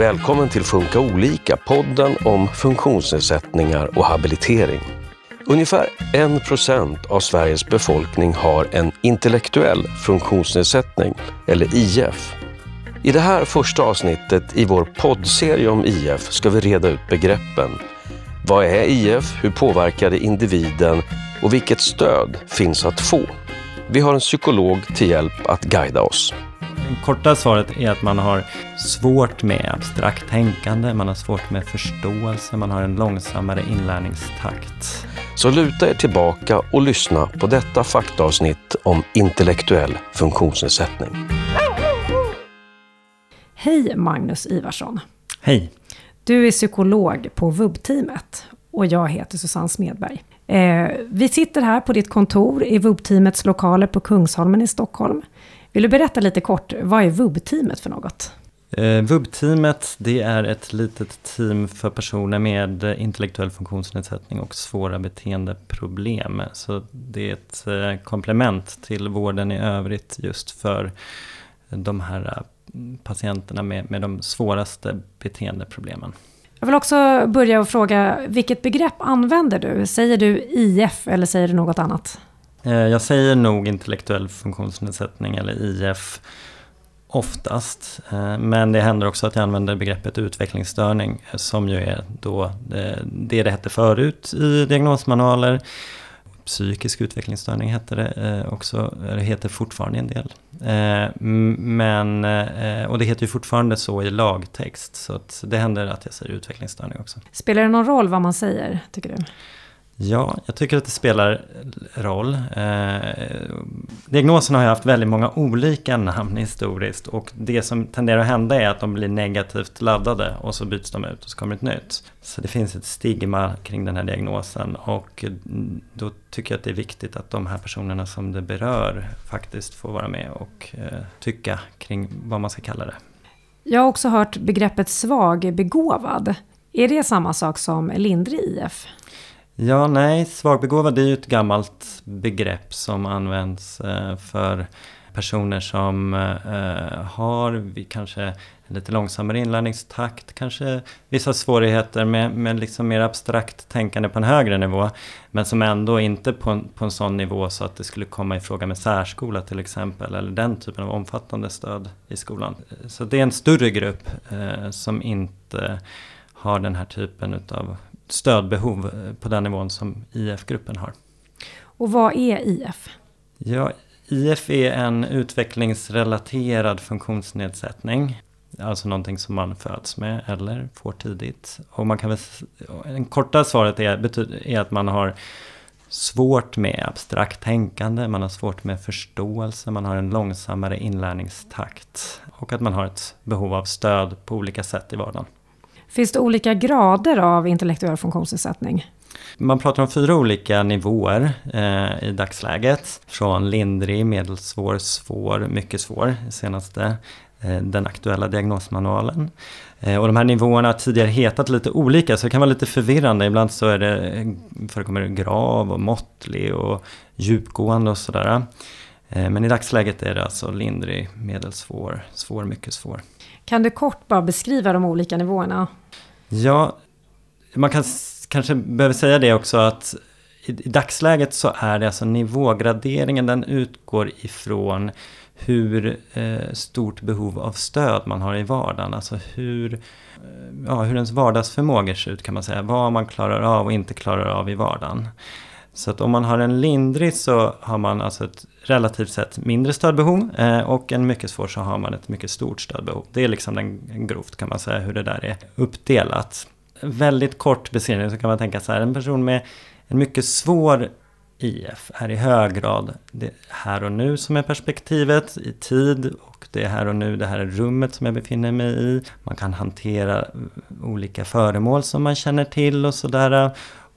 Välkommen till Funka olika, podden om funktionsnedsättningar och habilitering. Ungefär 1 procent av Sveriges befolkning har en intellektuell funktionsnedsättning, eller IF. I det här första avsnittet i vår poddserie om IF ska vi reda ut begreppen. Vad är IF? Hur påverkar det individen? Och vilket stöd finns att få? Vi har en psykolog till hjälp att guida oss. Korta svaret är att man har svårt med abstrakt tänkande, man har svårt med förståelse, man har en långsammare inlärningstakt. Så luta er tillbaka och lyssna på detta faktaavsnitt om intellektuell funktionsnedsättning. Hej Magnus Ivarsson. Hej! Du är psykolog på VUB-teamet och jag heter Susanne Smedberg. Eh, vi sitter här på ditt kontor i VUB-teamets lokaler på Kungsholmen i Stockholm. Vill du berätta lite kort, vad är VUB-teamet för något? Eh, VUB-teamet det är ett litet team för personer med intellektuell funktionsnedsättning och svåra beteendeproblem. Så det är ett eh, komplement till vården i övrigt just för de här eh, patienterna med, med de svåraste beteendeproblemen. Jag vill också börja och fråga, vilket begrepp använder du? Säger du IF eller säger du något annat? Eh, jag säger nog intellektuell funktionsnedsättning eller IF oftast. Eh, men det händer också att jag använder begreppet utvecklingsstörning eh, som ju är då det det hette förut i diagnosmanualer. Psykisk utvecklingsstörning hette det eh, också, eh, det heter fortfarande en del. Eh, men, och det heter ju fortfarande så i lagtext, så det händer att jag säger utvecklingsstörning också. Spelar det någon roll vad man säger, tycker du? Ja, jag tycker att det spelar roll. Eh, diagnosen har ju haft väldigt många olika namn historiskt och det som tenderar att hända är att de blir negativt laddade och så byts de ut och så kommer ett nytt. Så det finns ett stigma kring den här diagnosen och då tycker jag att det är viktigt att de här personerna som det berör faktiskt får vara med och eh, tycka kring vad man ska kalla det. Jag har också hört begreppet svagbegåvad. Är det samma sak som lindrig IF? Ja, nej, svagbegåvad är ju ett gammalt begrepp som används eh, för personer som eh, har kanske lite långsammare inlärningstakt, kanske vissa svårigheter med, med liksom mer abstrakt tänkande på en högre nivå, men som ändå inte på en, på en sån nivå så att det skulle komma i fråga med särskola till exempel, eller den typen av omfattande stöd i skolan. Så det är en större grupp eh, som inte har den här typen utav stödbehov eh, på den nivån som IF-gruppen har. Och vad är IF? Ja, IF är en utvecklingsrelaterad funktionsnedsättning. Alltså någonting som man föds med eller får tidigt. Och man kan väl, en korta svaret är, är att man har svårt med abstrakt tänkande, man har svårt med förståelse, man har en långsammare inlärningstakt och att man har ett behov av stöd på olika sätt i vardagen. Finns det olika grader av intellektuell funktionsnedsättning? Man pratar om fyra olika nivåer eh, i dagsläget. Från lindrig, medelsvår, svår, mycket svår. Senaste eh, den aktuella diagnosmanualen. Eh, och de här nivåerna har tidigare hetat lite olika så det kan vara lite förvirrande. Ibland så är det, eh, förekommer det grav och måttlig och djupgående och sådär. Eh, men i dagsläget är det alltså lindrig, medelsvår, svår, mycket svår. Kan du kort bara beskriva de olika nivåerna? Ja, man kan, kanske behöver säga det också att i, i dagsläget så är det alltså nivågraderingen, den utgår ifrån hur eh, stort behov av stöd man har i vardagen. Alltså hur, eh, ja, hur ens vardagsförmågor ser ut kan man säga. Vad man klarar av och inte klarar av i vardagen. Så att om man har en lindrig så har man alltså ett relativt sett mindre stödbehov eh, och en mycket svår så har man ett mycket stort stödbehov. Det är liksom den, grovt kan man säga hur det där är uppdelat. Väldigt kort beskrivning så kan man tänka så här, en person med en mycket svår IF är i hög grad det här och nu som är perspektivet i tid och det är här och nu, det här är rummet som jag befinner mig i. Man kan hantera olika föremål som man känner till och sådär.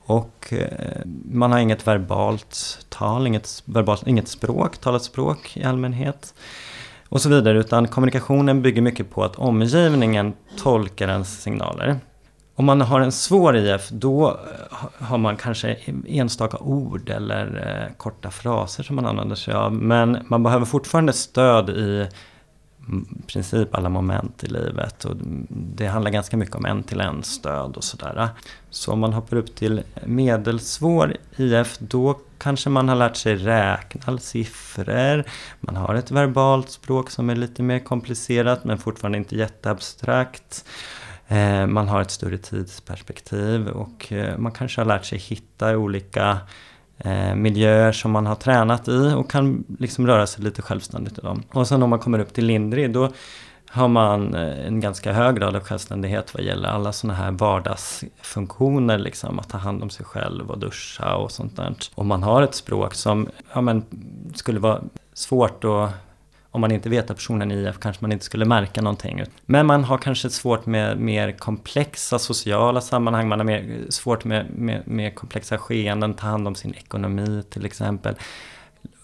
Och eh, man har inget verbalt tal, inget, verbalt, inget språk, talat språk i allmänhet. Och så vidare, utan kommunikationen bygger mycket på att omgivningen tolkar ens signaler. Om man har en svår IF, då eh, har man kanske enstaka ord eller eh, korta fraser som man använder sig av. Men man behöver fortfarande stöd i princip alla moment i livet. Och det handlar ganska mycket om en-till-en stöd och sådär. Så om man hoppar upp till medelsvår IF, då kanske man har lärt sig räkna siffror. Man har ett verbalt språk som är lite mer komplicerat men fortfarande inte jätteabstrakt. Eh, man har ett större tidsperspektiv och eh, man kanske har lärt sig hitta olika eh, miljöer som man har tränat i och kan liksom röra sig lite självständigt i dem. Och sen om man kommer upp till lindrig då har man eh, en ganska hög grad av självständighet vad gäller alla sådana här vardagsfunktioner, liksom att ta hand om sig själv och duscha och sånt där. Om man har ett språk som ja, men, skulle vara svårt att om man inte vet att personen är IF kanske man inte skulle märka någonting. Men man har kanske svårt med mer komplexa sociala sammanhang, man har mer svårt med, med, med komplexa skeenden, ta hand om sin ekonomi till exempel.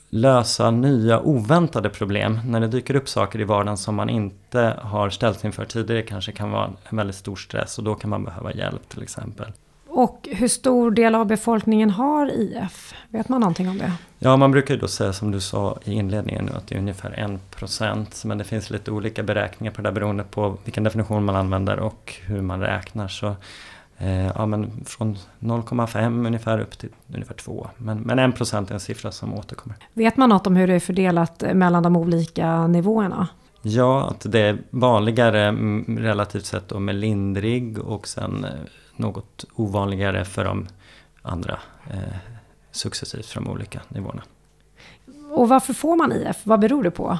Lösa nya oväntade problem. När det dyker upp saker i vardagen som man inte har ställts inför tidigare kanske kan vara en väldigt stor stress och då kan man behöva hjälp till exempel. Och hur stor del av befolkningen har IF? Vet man någonting om det? Ja, man brukar ju då säga som du sa i inledningen nu att det är ungefär en procent. Men det finns lite olika beräkningar på det där beroende på vilken definition man använder och hur man räknar. Så eh, ja, men från 0,5 ungefär upp till ungefär 2. Men, men 1 procent är en siffra som återkommer. Vet man något om hur det är fördelat mellan de olika nivåerna? Ja, att det är vanligare mm, relativt sett då med lindrig och sen eh, något ovanligare för de andra eh, successivt från de olika nivåerna. Och varför får man IF? Vad beror det på?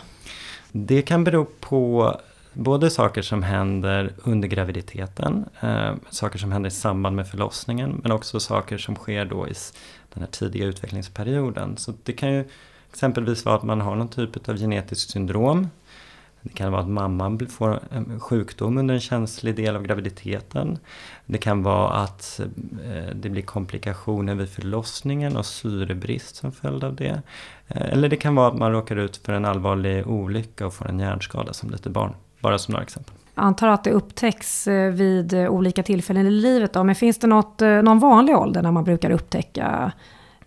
Det kan bero på både saker som händer under graviditeten, eh, saker som händer i samband med förlossningen, men också saker som sker då i den här tidiga utvecklingsperioden. Så det kan ju exempelvis vara att man har någon typ av genetiskt syndrom det kan vara att mamman får en sjukdom under en känslig del av graviditeten. Det kan vara att eh, det blir komplikationer vid förlossningen och syrebrist som följd av det. Eh, eller det kan vara att man råkar ut för en allvarlig olycka och får en hjärnskada som litet barn. Bara som några exempel. Jag antar att det upptäcks eh, vid olika tillfällen i livet. Då. Men finns det något, någon vanlig ålder när man brukar upptäcka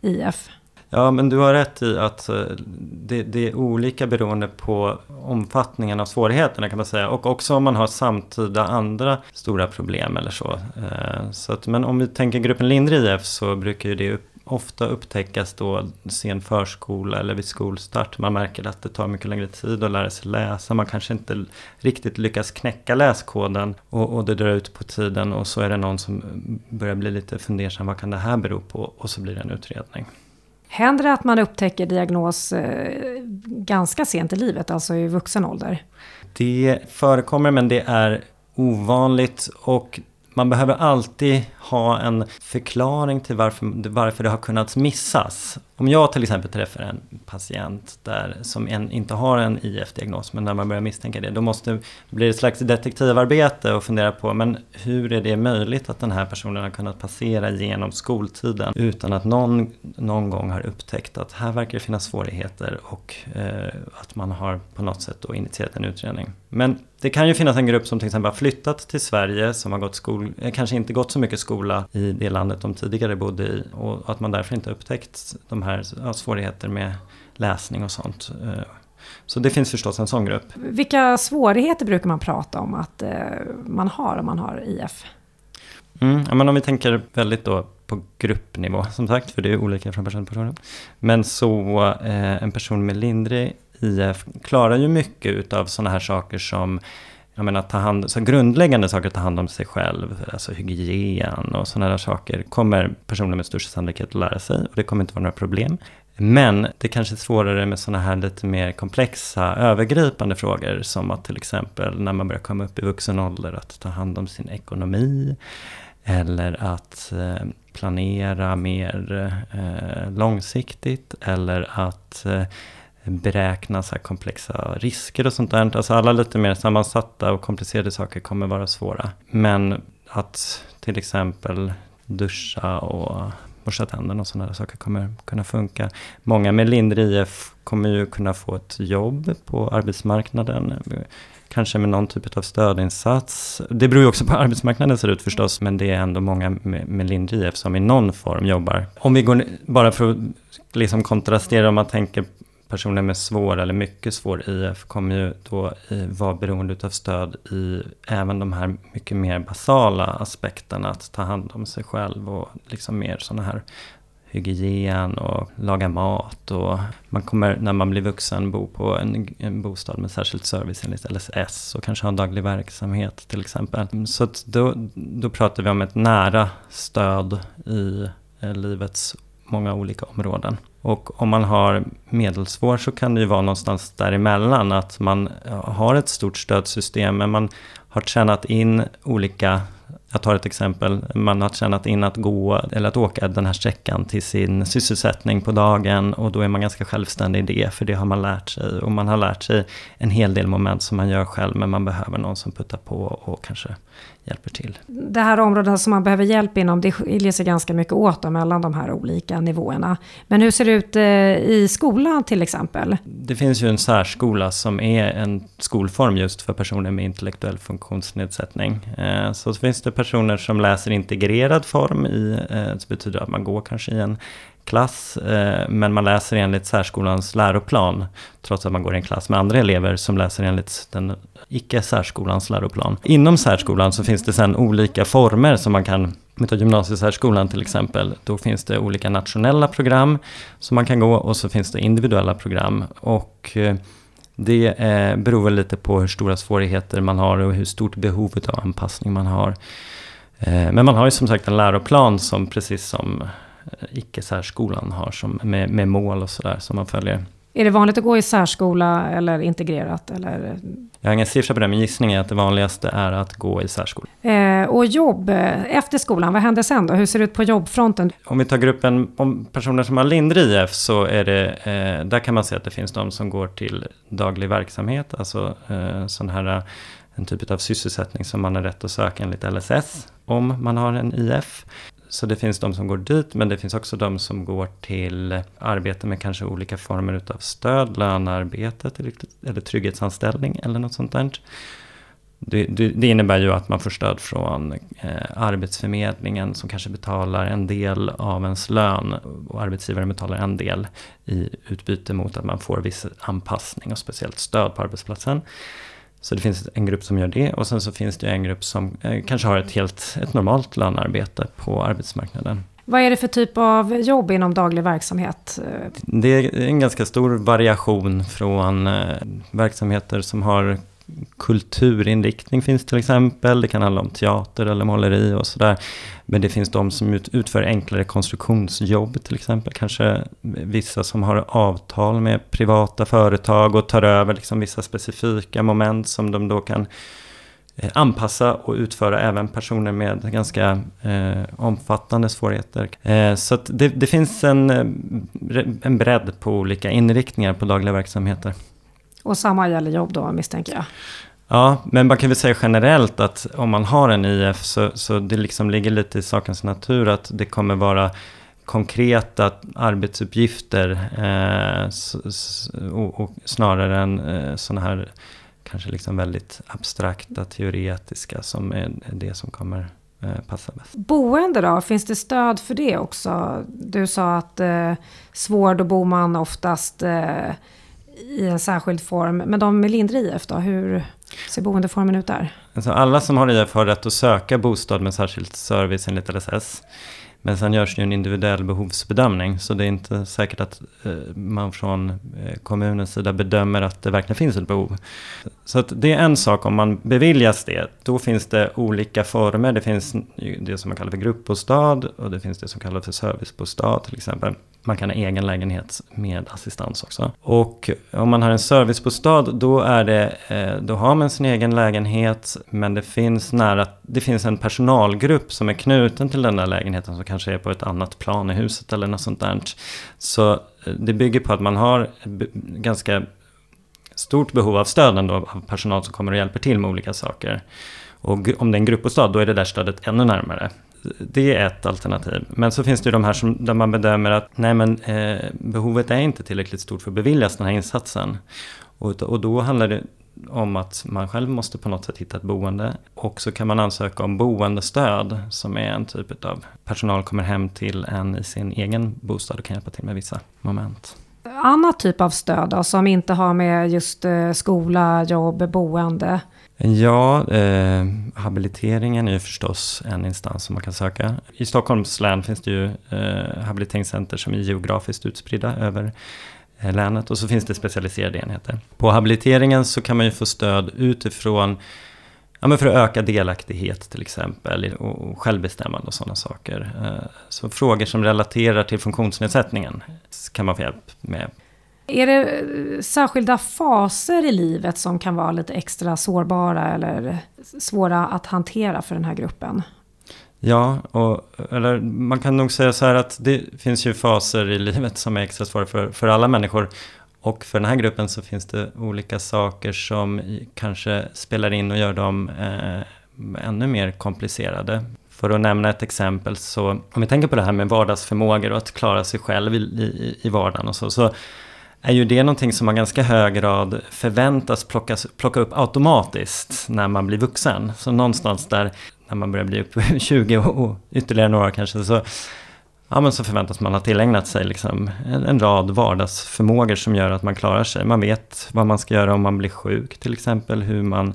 IF? Ja, men du har rätt i att eh, det, det, är olika beroende på omfattningen av svårigheterna kan man säga. Och också om man har samtida andra stora problem eller så. Eh, så att, men om vi tänker gruppen lindrig IF så brukar ju det ofta upptäckas då sen förskola eller vid skolstart. Man märker att det tar mycket längre tid att lära sig läsa. Man kanske inte riktigt lyckas knäcka läskoden och, och det drar ut på tiden och så är det någon som börjar bli lite fundersam. Vad kan det här bero på? Och så blir det en utredning. Händer det att man upptäcker diagnos eh, ganska sent i livet, alltså i vuxen ålder? Det förekommer men det är ovanligt och man behöver alltid ha en förklaring till varför, varför det har kunnat missas. Om jag till exempel träffar en patient där, som en, inte har en IF-diagnos, men när man börjar misstänka det, då måste, då blir det ett slags detektivarbete och fundera på, men hur är det möjligt att den här personen har kunnat passera genom skoltiden utan att någon någon gång har upptäckt att här verkar det finnas svårigheter och eh, att man har på något sätt då initierat en utredning. Men det kan ju finnas en grupp som till exempel har flyttat till Sverige, som har gått skol, eh, kanske inte gått så mycket skola i det landet de tidigare bodde i och att man därför inte upptäckt de här ja, svårigheter med läsning och sånt. Eh, så det finns förstås en sån grupp. Vilka svårigheter brukar man prata om att eh, man har om man har IF? Mm, ja, men om vi tänker väldigt då på gruppnivå som sagt, för det är olika från person till person. Men så eh, en person med lindrig IF klarar ju mycket utav sådana här saker som jag menar, ta hand, så grundläggande saker, att ta hand om sig själv, alltså hygien och sådana där saker, kommer personer med största sannolikhet att lära sig och det kommer inte vara några problem. Men det kanske är svårare med sådana här lite mer komplexa, övergripande frågor, som att till exempel när man börjar komma upp i vuxen ålder, att ta hand om sin ekonomi, eller att eh, planera mer eh, långsiktigt, eller att eh, beräkna så komplexa risker och sånt där. Alltså alla lite mer sammansatta och komplicerade saker kommer vara svåra. Men att till exempel duscha och borsta tänderna och sådana där saker kommer kunna funka. Många med lindrig IF kommer ju kunna få ett jobb på arbetsmarknaden. Kanske med någon typ av stödinsats. Det beror ju också på hur arbetsmarknaden ser ut förstås, men det är ändå många med, med lindrig IF som i någon form jobbar. Om vi går bara för att liksom kontrastera om man tänker personer med svår eller mycket svår IF kommer ju då vara beroende av stöd i även de här mycket mer basala aspekterna. Att ta hand om sig själv och liksom mer sådana här hygien och laga mat. Och man kommer när man blir vuxen bo på en, en bostad med särskild service enligt LSS och kanske ha en daglig verksamhet till exempel. Så då, då pratar vi om ett nära stöd i eh, livets många olika områden. Och om man har medelsvår så kan det ju vara någonstans däremellan. Att man har ett stort stödsystem men man har tränat in olika jag tar ett exempel. Man har tjänat in att gå eller att åka den här sträckan till sin sysselsättning på dagen och då är man ganska självständig i det, för det har man lärt sig. Och man har lärt sig en hel del moment som man gör själv, men man behöver någon som puttar på och kanske hjälper till. Det här området som man behöver hjälp inom, det skiljer sig ganska mycket åt mellan de här olika nivåerna. Men hur ser det ut eh, i skolan till exempel? Det finns ju en särskola som är en skolform just för personer med intellektuell funktionsnedsättning. Eh, så finns det personer som läser integrerad form i, eh, det betyder att man går kanske i en klass, men man läser enligt särskolans läroplan, trots att man går i en klass med andra elever som läser enligt den icke särskolans läroplan. Inom särskolan så finns det sen olika former som man kan om vi tar gymnasiesärskolan till exempel, då finns det olika nationella program som man kan gå och så finns det individuella program. Och eh, det eh, beror väl lite på hur stora svårigheter man har och hur stort behov av anpassning man har. Eh, men man har ju som sagt en läroplan som precis som icke-särskolan har som med, med mål och sådär som man följer. Är det vanligt att gå i särskola eller integrerat? Eller? Jag har ingen siffra på det, men gissningen är att det vanligaste är att gå i särskola. Eh, och jobb, eh, efter skolan, vad händer sen då? Hur ser det ut på jobbfronten? Om vi tar gruppen om personer som har lindrig IF så är det, eh, där kan man se att det finns de som går till daglig verksamhet, alltså eh, sån här en typ av sysselsättning som man har rätt att söka enligt LSS om man har en IF. Så det finns de som går dit, men det finns också de som går till arbete med kanske olika former utav stöd, lönearbete eller trygghetsanställning eller något sånt där. Det, det, det, innebär ju att man får stöd från eh, Arbetsförmedlingen som kanske betalar en del av ens lön och arbetsgivaren betalar en del i utbyte mot att man får viss anpassning och speciellt stöd på arbetsplatsen. Så det finns en grupp som gör det och sen så finns det en grupp som eh, kanske har ett helt ett normalt lönearbete på arbetsmarknaden. Vad är det för typ av jobb inom daglig verksamhet? Det är en ganska stor variation från eh, verksamheter som har kulturinriktning finns till exempel. Det kan handla om teater eller måleri och sådär. Men det finns de som utför enklare konstruktionsjobb till exempel. Kanske vissa som har avtal med privata företag och tar över liksom vissa specifika moment som de då kan eh, anpassa och utföra även personer med ganska eh, omfattande svårigheter. Eh, så det, det, finns en, eh, en bredd på olika inriktningar på dagliga verksamheter. Och samma gäller jobb då misstänker jag? Ja, men man kan väl säga generellt att om man har en IF så, så det liksom ligger lite i sakens natur att det kommer vara konkreta arbetsuppgifter eh, och, och, snarare än eh, sådana här kanske liksom väldigt abstrakta, teoretiska som är det som kommer eh, passa bäst. Boende då, finns det stöd för det också? Du sa att eh, svår, då bor man oftast eh, i en särskild form. Men de med lindrig IF då, hur ser boendeformen ut där? Alltså alla som har IF har rätt att söka bostad med särskild service enligt LSS. Men sen görs ju en individuell behovsbedömning så det är inte säkert att eh, man från eh, kommunens sida bedömer att det verkligen finns ett behov. Så att det är en sak om man beviljas det. Då finns det olika former. Det finns det som man kallar för gruppbostad och det finns det som kallas för servicebostad till exempel. Man kan ha egen lägenhet med assistans också. Och om man har en servicebostad då, är det, eh, då har man sin egen lägenhet men det finns, nära, det finns en personalgrupp som är knuten till den där lägenheten som kanske är på ett annat plan i huset eller något sånt där. Så eh, det bygger på att man har ganska stort behov av stöd ändå av personal som kommer och hjälper till med olika saker. Och om det är en gruppbostad då är det där stödet ännu närmare det är ett alternativ. Men så finns det ju de här som, där man bedömer att nej men, eh, behovet är inte tillräckligt stort för att beviljas den här insatsen. Och, och då handlar det om att man själv måste på något sätt hitta ett boende. Och så kan man ansöka om boendestöd som är en typ av personal kommer hem till en i sin egen bostad och kan hjälpa till med vissa moment. annat typ av stöd då, som inte har med just eh, skola, jobb, boende? Ja, eh, habiliteringen är ju förstås en instans som man kan söka. I Stockholms län finns det ju eh, habiliteringscenter som är geografiskt utspridda över eh, länet och så finns det specialiserade enheter. På habiliteringen så kan man ju få stöd utifrån Ja, men för att öka delaktighet till exempel och självbestämmande och sådana saker. Eh, så frågor som relaterar till funktionsnedsättningen kan man få hjälp med. Är det eh, särskilda faser i livet som kan vara lite extra sårbara eller svåra att hantera för den här gruppen? Ja, och, eller man kan nog säga så här att det finns ju faser i livet som är extra svåra för, för alla människor. Och för den här gruppen så finns det olika saker som kanske spelar in och gör dem eh, ännu mer komplicerade. För att nämna ett exempel så, om vi tänker på det här med vardagsförmågor och att klara sig själv i, i, i vardagen och så, så är ju det någonting som man ganska hög grad förväntas plockas, plocka upp automatiskt när man blir vuxen. Så någonstans där, när man börjar bli upp 20 och ytterligare några kanske, så ja, men så förväntas man ha tillägnat sig liksom en, en, rad vardagsförmågor som gör att man klarar sig. Man vet vad man ska göra om man blir sjuk till exempel, hur man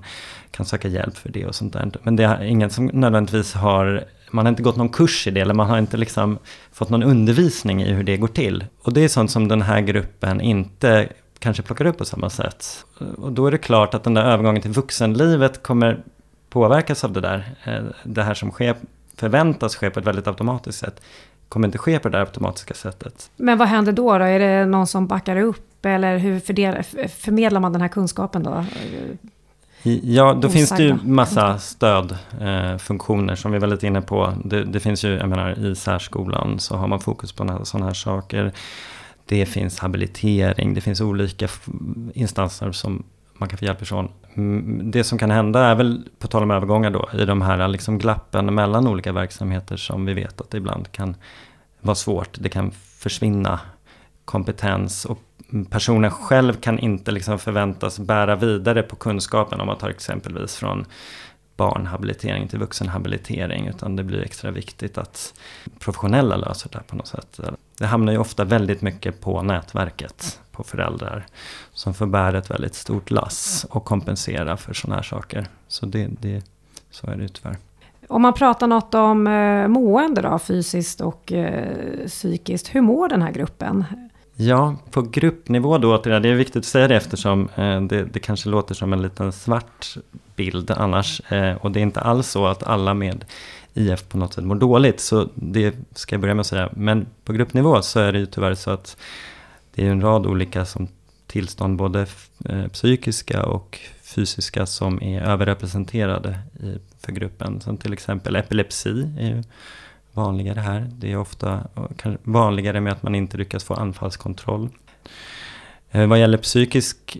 kan söka hjälp för det och sånt där. Men det är ingen som nödvändigtvis har, man har inte gått någon kurs i det eller man har inte liksom fått någon undervisning i hur det går till. Och det är sånt som den här gruppen inte kanske plockar upp på samma sätt. Och då är det klart att den där övergången till vuxenlivet kommer påverkas av det där. Eh, det här som sker förväntas ske på ett väldigt automatiskt sätt kommer inte ske på det där automatiska sättet. Men vad händer då? då? Är det någon som backar upp eller hur förmedlar man den här kunskapen då? Ja, då Osagda. finns det ju massa stödfunktioner eh, som vi är väldigt inne på. Det, det, finns ju, jag menar i särskolan så har man fokus på sådana här saker. Det finns habilitering, det finns olika instanser som man kan få hjälp ifrån. Mm, det som kan hända är väl, på tal om övergångar då, i de här liksom glappen mellan olika verksamheter som vi vet att det ibland kan vara svårt. Det kan försvinna kompetens och personen själv kan inte liksom förväntas bära vidare på kunskapen om man tar exempelvis från barnhabilitering till vuxenhabilitering. Utan det blir extra viktigt att professionella löser det på något sätt. Det hamnar ju ofta väldigt mycket på nätverket, på föräldrar. Som får bära ett väldigt stort lass och kompensera för sådana här saker. Så, det, det, så är det tyvärr. Om man pratar något om eh, mående då, fysiskt och eh, psykiskt. Hur mår den här gruppen? Ja, på gruppnivå då, det är viktigt att säga det eftersom eh, det, det kanske låter som en liten svart bild annars. Eh, och det är inte alls så att alla med IF på något sätt mår dåligt, så det ska jag börja med att säga. Men på gruppnivå så är det ju tyvärr så att det är en rad olika som tillstånd, både eh, psykiska och fysiska, som är överrepresenterade i, för gruppen. Som till exempel epilepsi är ju vanligare här. Det är ofta vanligare med att man inte lyckas få anfallskontroll. Eh, vad gäller psykisk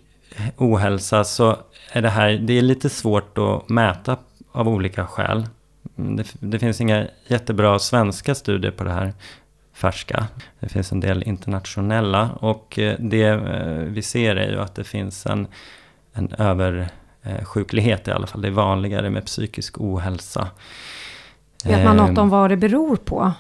ohälsa så är det här det är lite svårt att mäta av olika skäl. Mm, det, det finns inga jättebra svenska studier på det här färska. Det finns en del internationella och eh, det eh, vi ser är ju att det finns en, en översjuklighet i alla fall. Det är vanligare med psykisk ohälsa. Vet man något om ehm. vad det beror på?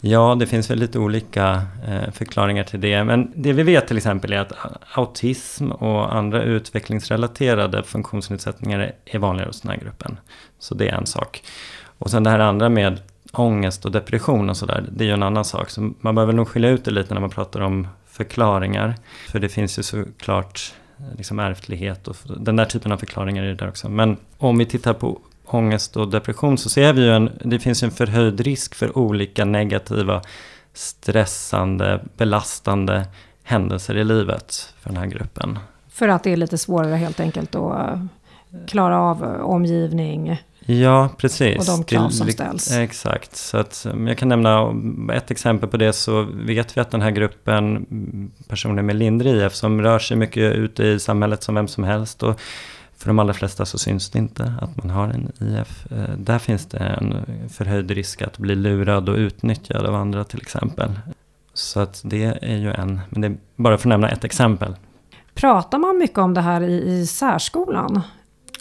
Ja, det finns väl lite olika eh, förklaringar till det. Men det vi vet till exempel är att autism och andra utvecklingsrelaterade funktionsnedsättningar är vanligare hos den här gruppen. Så det är en sak. Och sen det här andra med ångest och depression och sådär, det är ju en annan sak. Så man behöver nog skilja ut det lite när man pratar om förklaringar. För det finns ju såklart liksom ärftlighet och den där typen av förklaringar är det där också. Men om vi tittar på ångest och depression så ser vi ju en, det finns en förhöjd risk för olika negativa, stressande, belastande händelser i livet för den här gruppen. För att det är lite svårare helt enkelt att klara av omgivning? Ja, precis. Och de krav som ställs. Exakt. Så att, jag kan nämna ett exempel på det så vet vi att den här gruppen personer med lindrig IF som rör sig mycket ute i samhället som vem som helst. Och för de allra flesta så syns det inte att man har en IF. Eh, där finns det en förhöjd risk att bli lurad och utnyttjad av andra till exempel. Så att det är ju en, men det är bara för att nämna ett exempel. Pratar man mycket om det här i, i särskolan?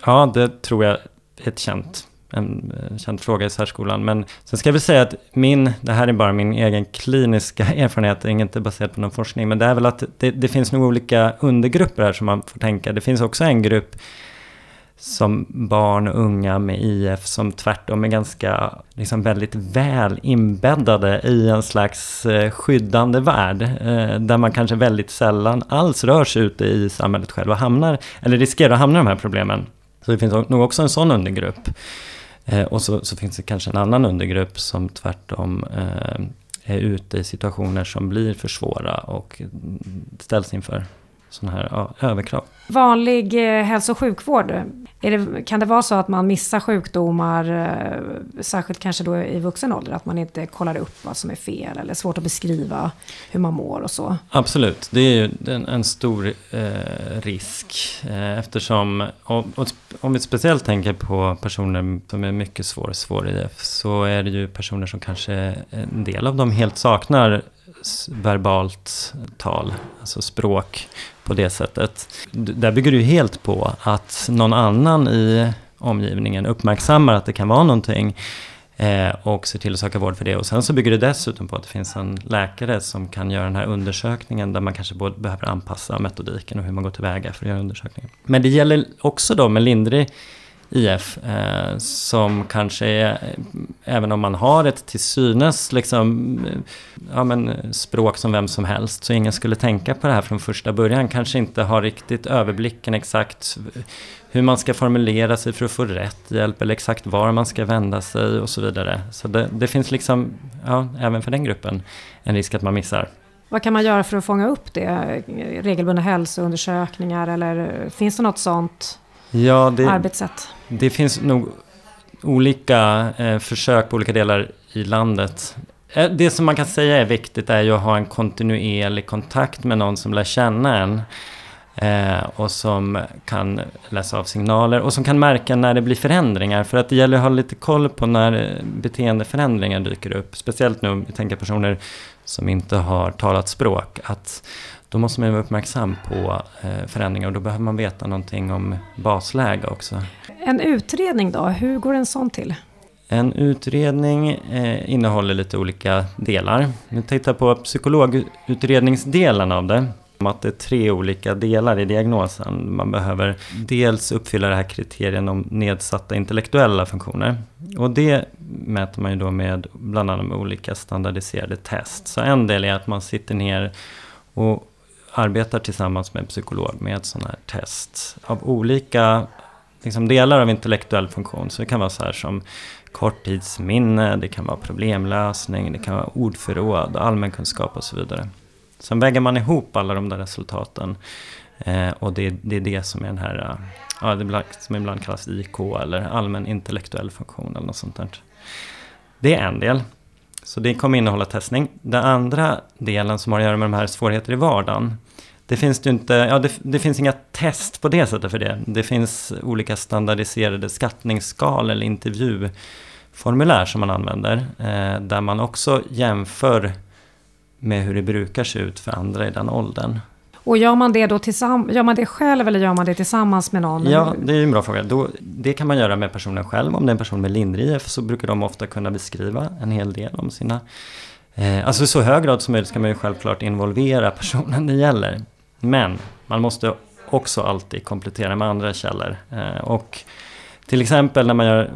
Ja, det tror jag är ett känt en eh, känd fråga i särskolan. Men sen ska jag väl säga att min, det här är bara min egen kliniska erfarenhet, det är inte baserat på någon forskning, men det är väl att det, det finns nog olika undergrupper här som man får tänka. Det finns också en grupp som barn och unga med IF som tvärtom är ganska, liksom väldigt väl inbäddade i en slags eh, skyddande värld. Eh, där man kanske väldigt sällan alls rör sig ute i samhället själv och hamnar, eller riskerar att hamna i de här problemen. Så det finns nog också en sån undergrupp. Eh, och så, så, finns det kanske en annan undergrupp som tvärtom är ute i situationer som blir för svåra och mm, ställs inför sådana här ja, överkrav. Vanlig eh, hälso och sjukvård, det, kan det vara så att man missar sjukdomar, eh, särskilt kanske då i vuxen ålder, att man inte kollar upp vad som är fel eller svårt att beskriva hur man mår och så? Absolut, det är ju en, en stor eh, risk eh, eftersom, och, om vi speciellt tänker på personer som är mycket svår, svår IF, så är det ju personer som kanske, en del av dem helt saknar verbalt tal, alltså språk på det sättet. Där bygger det ju helt på att någon annan i omgivningen uppmärksammar att det kan vara någonting eh, och ser till att söka vård för det. Och sen så bygger det dessutom på att det finns en läkare som kan göra den här undersökningen där man kanske både behöver anpassa metodiken och hur man går tillväga för att göra undersökningen. Men det gäller också då med lindrig IF eh, som kanske är, även om man har ett till synes liksom, eh, ja, men, språk som vem som helst, så ingen skulle tänka på det här från första början, kanske inte har riktigt överblicken exakt hur man ska formulera sig för att få rätt hjälp eller exakt var man ska vända sig och så vidare. Så det, det finns liksom, ja, även för den gruppen, en risk att man missar. Vad kan man göra för att fånga upp det? Regelbundna hälsoundersökningar eller eh, finns det något sånt ja, det, arbetssätt? Det finns nog olika eh, försök på olika delar i landet. Eh, det som man kan säga är viktigt är ju att ha en kontinuerlig kontakt med någon som lär känna en. Eh, och som kan läsa av signaler och som kan märka när det blir förändringar. För att det gäller att ha lite koll på när beteendeförändringar dyker upp. Speciellt nu, vi tänker personer som inte har talat språk. Att då måste man vara uppmärksam på eh, förändringar och då behöver man veta någonting om basläge också. En utredning då, hur går en sån till? En utredning eh, innehåller lite olika delar. Vi tittar på psykologutredningsdelen av det. Att det är tre olika delar i diagnosen. Man behöver dels uppfylla det här kriterien om nedsatta intellektuella funktioner. Och det mäter man ju då med bland annat med olika standardiserade test. Så en del är att man sitter ner och arbetar tillsammans med en psykolog med sådana här test av olika liksom delar av intellektuell funktion. Så det kan vara så här som korttidsminne, det kan vara problemlösning, det kan vara ordförråd, allmänkunskap och så vidare. Sen väger man ihop alla de där resultaten eh, och det, det, är det som är den här, eh, ja, det som ibland kallas IK eller allmän intellektuell funktion eller något sånt där. Det är en del. Så det kommer innehålla testning. Den andra delen som har att göra med de här svårigheter i vardagen. Det finns, det inte, ja, det, det, finns inga test på det sättet för det. Det finns olika standardiserade skattningsskal eller intervjuformulär som man använder. Eh, där man också jämför med hur det brukar se ut för andra i den åldern. Och gör man det då tillsammans, gör man det själv eller gör man det tillsammans med någon? Ja, det är en bra fråga. Då, det kan man göra med personen själv. Om det är en person med lindrig IF så brukar de ofta kunna beskriva en hel del om sina... Eh, alltså i så hög grad som möjligt ska man ju självklart involvera personen det gäller. Men man måste också alltid komplettera med andra källor. Eh, och till exempel när man gör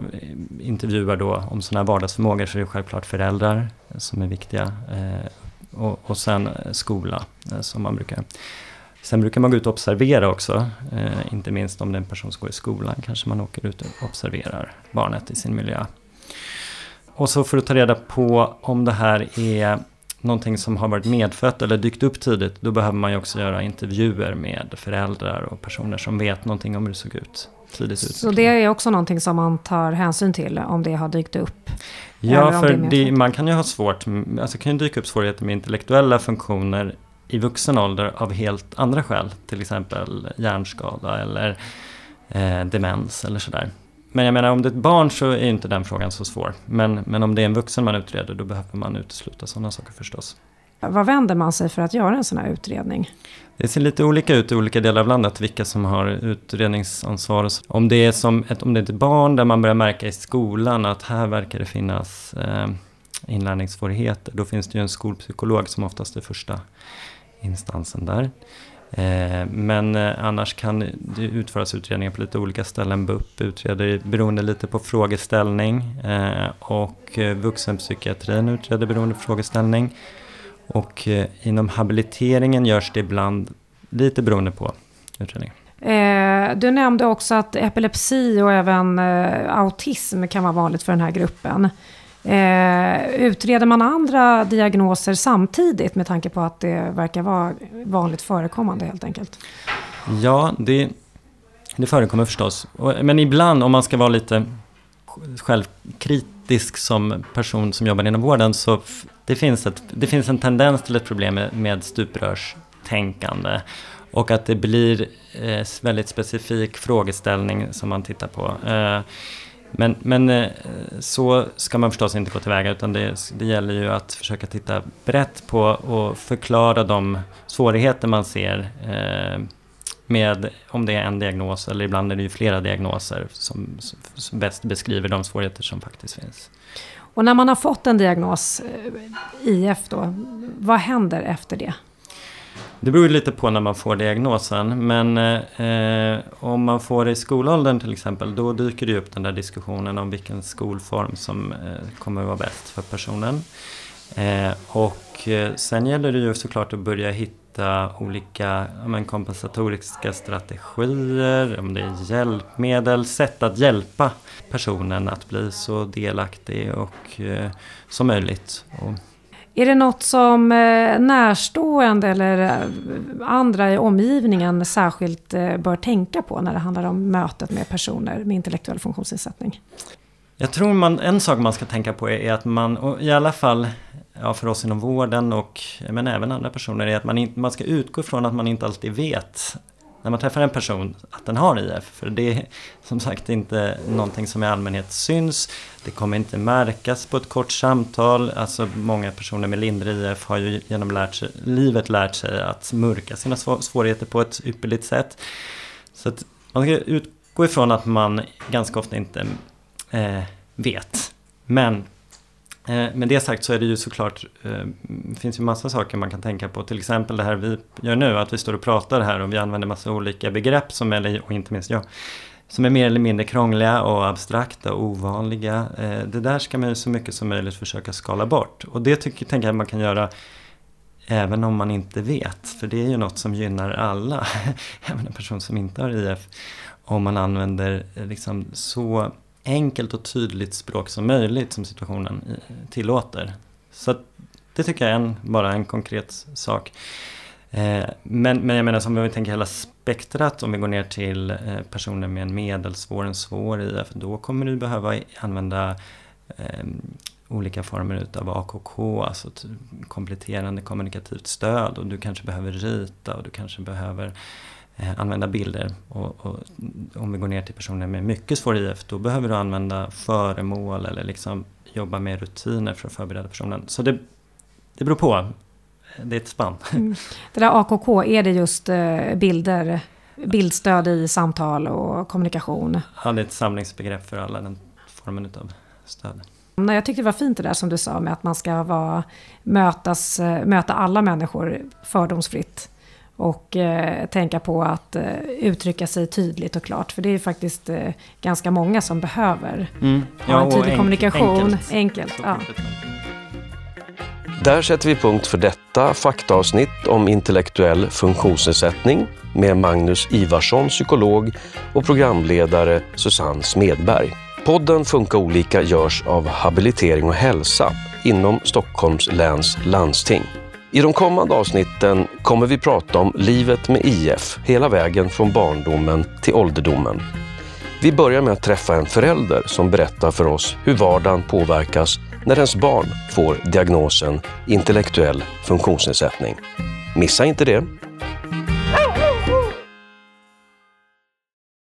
intervjuer då om sådana här vardagsförmågor så är det självklart föräldrar som är viktiga. Eh, och, och sen eh, skola eh, som man brukar. Sen brukar man gå ut och observera också, eh, inte minst om det är en person som går i skolan kanske man åker ut och observerar barnet i sin miljö. Och så för att ta reda på om det här är någonting som har varit medfött eller dykt upp tidigt, då behöver man ju också göra intervjuer med föräldrar och personer som vet någonting om hur det såg ut tidigt. Så det är också någonting som man tar hänsyn till om det har dykt upp? Ja, för det, man kan ju ha svårt, alltså kan ju dyka upp svårigheter med intellektuella funktioner i vuxen ålder av helt andra skäl. Till exempel hjärnskada eller eh, demens eller sådär. Men jag menar om det är ett barn så är inte den frågan så svår. Men, men om det är en vuxen man utreder då behöver man utesluta sådana saker förstås. Vad vänder man sig för att göra en sån här utredning? Det ser lite olika ut i olika delar av landet vilka som har utredningsansvar. Om det är som ett, om det är ett barn där man börjar märka i skolan att här verkar det finnas eh, inlärningssvårigheter. Då finns det ju en skolpsykolog som oftast är första instansen där. Eh, men eh, annars kan det utföras utredningar på lite olika ställen. BUP utreder beroende lite på frågeställning eh, och eh, vuxenpsykiatrin utreder beroende på frågeställning. Och inom habiliteringen görs det ibland lite beroende på utredningen. du nämnde också att epilepsi och även autism kan vara vanligt för den här gruppen. Eh, utreder man andra diagnoser samtidigt med tanke på att det verkar vara vanligt förekommande helt enkelt? Ja, det, det förekommer förstås. Men ibland om man ska vara lite självkritisk som person som jobbar inom vården så det finns, ett, det finns en tendens till ett problem med, med stuprörstänkande. Och att det blir eh, väldigt specifik frågeställning som man tittar på. Eh, men, men eh, så ska man förstås inte gå tillväga utan det, det gäller ju att försöka titta brett på och förklara de svårigheter man ser eh, med om det är en diagnos eller ibland är det ju flera diagnoser som, som bäst beskriver de svårigheter som faktiskt finns. Och när man har fått en diagnos, eh, IF då, vad händer efter det? Det beror lite på när man får diagnosen. Men eh, om man får det i skolåldern till exempel, då dyker det upp den där diskussionen om vilken skolform som eh, kommer att vara bäst för personen. Eh, och eh, sen gäller det ju såklart att börja hitta hitta olika men, kompensatoriska strategier, om det är hjälpmedel, sätt att hjälpa personen att bli så delaktig och eh, som möjligt. Och, är det något som eh, närstående eller eh, andra i omgivningen särskilt eh, bör tänka på när det handlar om mötet med personer med intellektuell funktionsnedsättning? Jag tror man, en sak man ska tänka på är att man, i alla fall ja, för oss inom vården och men även andra personer, är att man, in, man ska utgå från att man inte alltid vet när man träffar en person att den har IF. För det är som sagt inte någonting som i allmänhet syns. Det kommer inte märkas på ett kort samtal. Alltså många personer med lindrig IF har ju genom lärt sig, livet lärt sig att mörka sina svårigheter på ett ypperligt sätt. Så att man ska utgå ifrån att man ganska ofta inte eh, vet. Men Eh, med det sagt så är det ju såklart, det eh, finns ju massa saker man kan tänka på. Till exempel det här vi gör nu, att vi står och pratar här och vi använder massa olika begrepp som är, och inte minst jag, som är mer eller mindre krångliga och abstrakta och ovanliga. Eh, det där ska man ju så mycket som möjligt försöka skala bort. Och det tycker, tänker jag man kan göra även om man inte vet. För det är ju något som gynnar alla, även en person som inte har IF. Om man använder eh, liksom så enkelt och tydligt språk som möjligt som situationen eh, tillåter. Så det tycker jag är en, bara en konkret sak. Eh, men, men jag menar som vi tänker hela spektrat, om vi går ner till eh, personer med en medelsvår, en svår IF, då kommer du behöva använda eh, olika former utav AKK, alltså kompletterande kommunikativt stöd och du kanske behöver rita och du kanske behöver Eh, använda bilder. Och, och, om vi går ner till personer med mycket svår IF, då behöver du använda föremål eller liksom jobba med rutiner för att förbereda personen. Så det, det beror på. Det är ett spann. Mm. Det där AKK, är det just eh, bilder, bildstöd i samtal och kommunikation? Ja, det är ett samlingsbegrepp för alla den formen av stöd. Jag tyckte det var fint det där som du sa med att man ska vara, mötas, eh, möta alla människor fördomsfritt. Och eh, tänka på att eh, uttrycka sig tydligt och klart. För det är faktiskt eh, ganska många som behöver mm. ja, ha en tydlig enk kommunikation. Enkelt. enkelt ja. Där sätter vi punkt för detta faktaavsnitt om intellektuell funktionsnedsättning med Magnus Ivarsson, psykolog och programledare Susanne Smedberg. Podden Funka olika görs av Habilitering och hälsa inom Stockholms läns landsting. I de kommande avsnitten kommer vi prata om livet med IF hela vägen från barndomen till ålderdomen. Vi börjar med att träffa en förälder som berättar för oss hur vardagen påverkas när ens barn får diagnosen intellektuell funktionsnedsättning. Missa inte det!